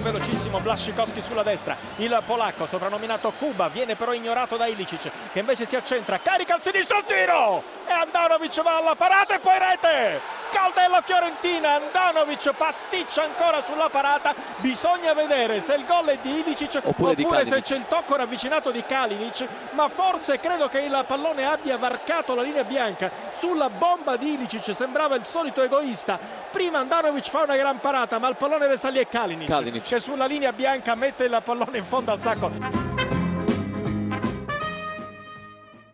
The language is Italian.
velocissimo Blascikowski sulla destra. Il polacco soprannominato Kuba viene però ignorato da Ilicic che invece si accentra carica al sinistro il tiro! E Andanovic va alla parata e poi rete gol della Fiorentina Andanovic pasticcia ancora sulla parata bisogna vedere se il gol è di Ilicic oppure, oppure se c'è il tocco ravvicinato di Kalinic ma forse credo che il pallone abbia varcato la linea bianca. Sulla bomba di Ilicic sembrava il solito egoista. Prima Andanovic fa una gran parata ma il pallone resta lì e Kalinic, Kalinic. che sulla linea bianca mette il pallone in fondo al sacco